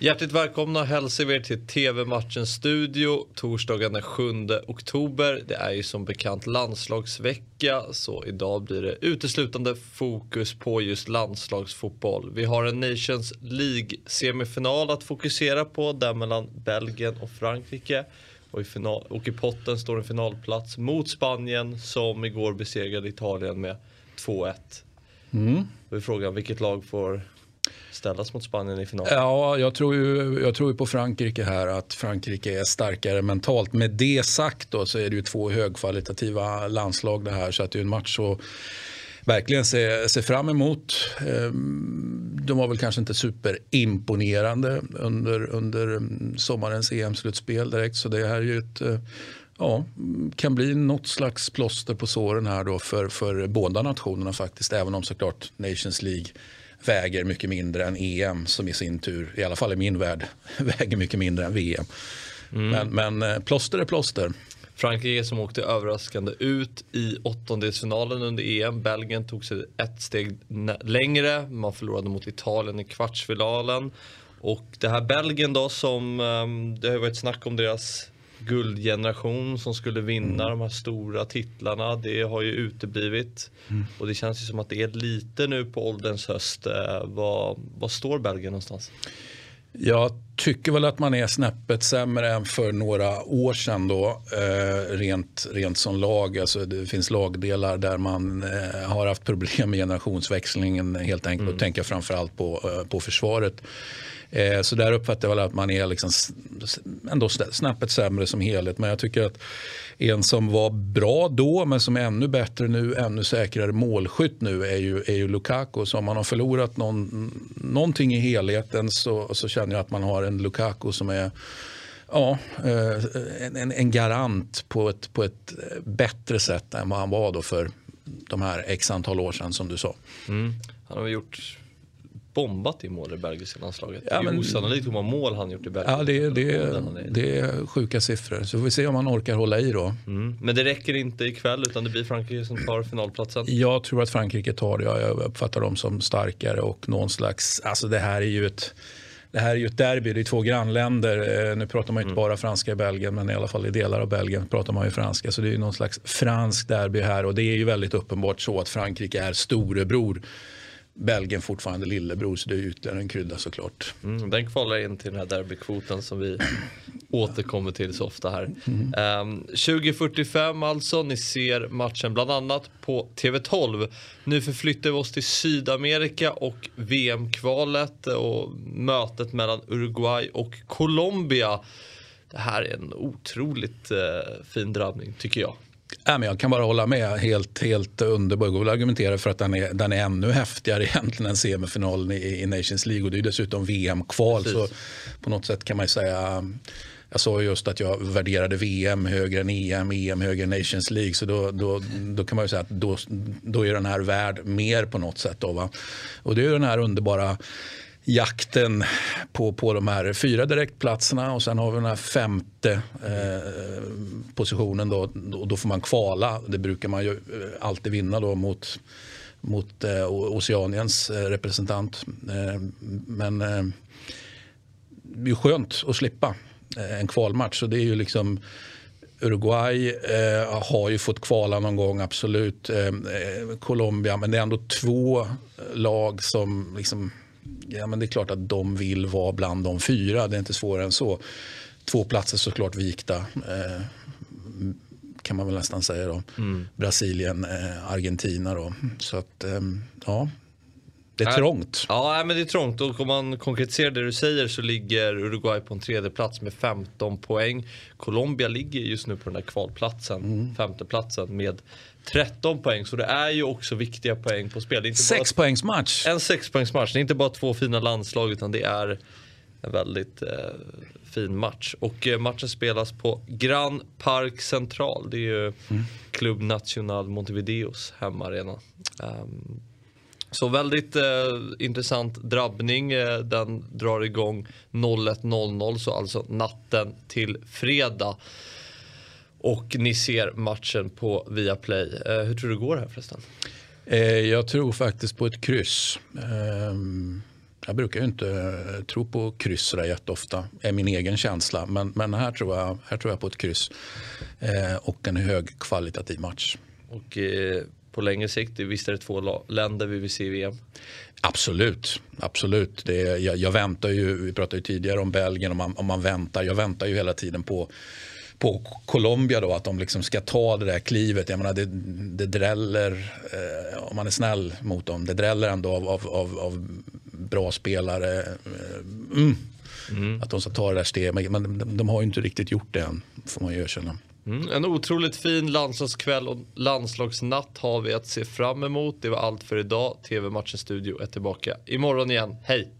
Hjärtligt välkomna hälsar vi er till TV-matchens studio torsdagen den 7 oktober. Det är ju som bekant landslagsvecka så idag blir det uteslutande fokus på just landslagsfotboll. Vi har en Nations League-semifinal att fokusera på, där mellan Belgien och Frankrike. Och i, final, och i potten står en finalplats mot Spanien som igår besegrade Italien med 2-1. Mm. Då är frågan vilket lag får ställas mot Spanien i finalen? Ja, jag tror ju, jag tror ju på Frankrike här, att Frankrike är starkare mentalt. Med det sagt då, så är det ju två högkvalitativa landslag det här, så att det är en match att verkligen se, se fram emot. Ehm, de var väl kanske inte superimponerande under, under sommarens EM-slutspel direkt, så det här är ju ett eh, ja, kan bli något slags plåster på såren här då för, för båda nationerna faktiskt. Även om såklart Nations League väger mycket mindre än EM som i sin tur, i alla fall i min värld, väger mycket mindre än VM. Mm. Men, men eh, plåster är plåster. Frankrike som åkte överraskande ut i åttondelsfinalen under EM. Belgien tog sig ett steg längre. Man förlorade mot Italien i kvartsfinalen. Och det här Belgien då som, ehm, det har varit snack om deras guldgeneration som skulle vinna mm. de här stora titlarna. Det har ju uteblivit. Mm. Och det känns ju som att det är lite nu på ålderns höst. Eh, vad, vad står Belgien någonstans? Jag tycker väl att man är snäppet sämre än för några år sedan då, eh, rent, rent som lag. Alltså det finns lagdelar där man eh, har haft problem med generationsväxlingen helt enkelt. Mm. Och tänker framförallt på, eh, på försvaret. Eh, så där uppfattar jag väl att man är liksom ändå snäppet sämre som helhet. Men jag tycker att en som var bra då men som är ännu bättre nu, ännu säkrare målskytt nu är ju, är ju Lukaku. Så om man har förlorat någon, någonting i helheten så, så känner jag att man har en Lukaku som är Ja, eh, en, en garant på ett, på ett bättre sätt än vad han var då för de här x antal år sedan som du sa. Mm. Han har gjort bombat i mål i belgiska landslaget. Ja, det är osannolikt hur många mål han gjort i Belgien. Ja, det, det, det är sjuka siffror. Så får vi se om han orkar hålla i då. Mm. Men det räcker inte ikväll utan det blir Frankrike som tar finalplatsen? Jag tror att Frankrike tar det. Jag uppfattar dem som starkare och någon slags, alltså det här är ju ett det här är ju ett derby, det är två grannländer. Eh, nu pratar man inte mm. bara franska i Belgien, men i alla fall i delar av Belgien pratar man ju franska. Så det är ju någon slags fransk derby här och det är ju väldigt uppenbart så att Frankrike är storebror Belgien fortfarande lillebror så det är ytterligare en krydda såklart. Mm, den kvalar in till den här derbykvoten som vi återkommer till så ofta här. Mm. Um, 2045 alltså, ni ser matchen bland annat på TV12. Nu förflyttar vi oss till Sydamerika och VM-kvalet och mötet mellan Uruguay och Colombia. Det här är en otroligt uh, fin drabbning tycker jag. Ja, men jag kan bara hålla med. Helt, helt underbar. Jag vill argumentera för att den är, den är ännu häftigare egentligen än semifinalen i, i Nations League. Och det är dessutom VM-kval. Så på något sätt kan man säga jag sa just att jag värderade VM högre än EM, EM högre än Nations League. Så då, då, då kan man ju säga att då, då är den här värd mer på något sätt. Då, va? Och det är den här underbara jakten på, på de här fyra direktplatserna och sen har vi den här femte eh, positionen. Då, då får man kvala. Det brukar man ju eh, alltid vinna då mot, mot eh, Oceaniens eh, representant. Eh, men eh, det är skönt att slippa eh, en kvalmatch. Så det är ju liksom Uruguay eh, har ju fått kvala någon gång, absolut. Eh, eh Colombia, men det är ändå två lag som liksom ja, men det är klart att de vill vara bland de fyra. Det är inte svårare än så. Två platser såklart vikta. Eh, kan man väl nästan säga. Då. Mm. Brasilien, eh, Argentina. Då. Så att, eh, ja. Det är trångt. Ja, men det är trångt. Och om man konkretiserar det du säger så ligger Uruguay på en tredje plats med 15 poäng. Colombia ligger just nu på den där kvalplatsen, mm. femteplatsen med 13 poäng. Så det är ju också viktiga poäng på spel. Sex poängs match. En sexpoängsmatch. Det är inte bara två fina landslag utan det är en väldigt eh, fin match. Och eh, matchen spelas på Gran Park Central. Det är ju mm. Club Nacional Montevideos hemmaarena. Um, så väldigt eh, intressant drabbning. Eh, den drar igång 01.00, så alltså natten till fredag. Och ni ser matchen på Viaplay. Eh, hur tror du det går här förresten? Eh, jag tror faktiskt på ett kryss. Eh, Jag brukar ju inte eh, tro på kryss jätteofta, är min egen känsla. Men, men här, tror jag, här tror jag på ett kryss eh, och en högkvalitativ match. Och på längre sikt, visst är det två länder vi vill se i VM? Absolut, absolut. Det är, jag, jag, väntar ju, vi pratade ju tidigare om Belgien, om man, om man väntar. Jag väntar ju hela tiden på på Colombia då, att de liksom ska ta det där klivet. Jag menar, det, det dräller, eh, om man är snäll mot dem, det dräller ändå av, av, av, av bra spelare. Eh, mm. Mm. Att de ska ta det där steget, men de, de, har ju inte riktigt gjort det än, får man ju erkänna. Mm, en otroligt fin landslagskväll och landslagsnatt har vi att se fram emot. Det var allt för idag. TV-matchen Studio är tillbaka imorgon igen. Hej!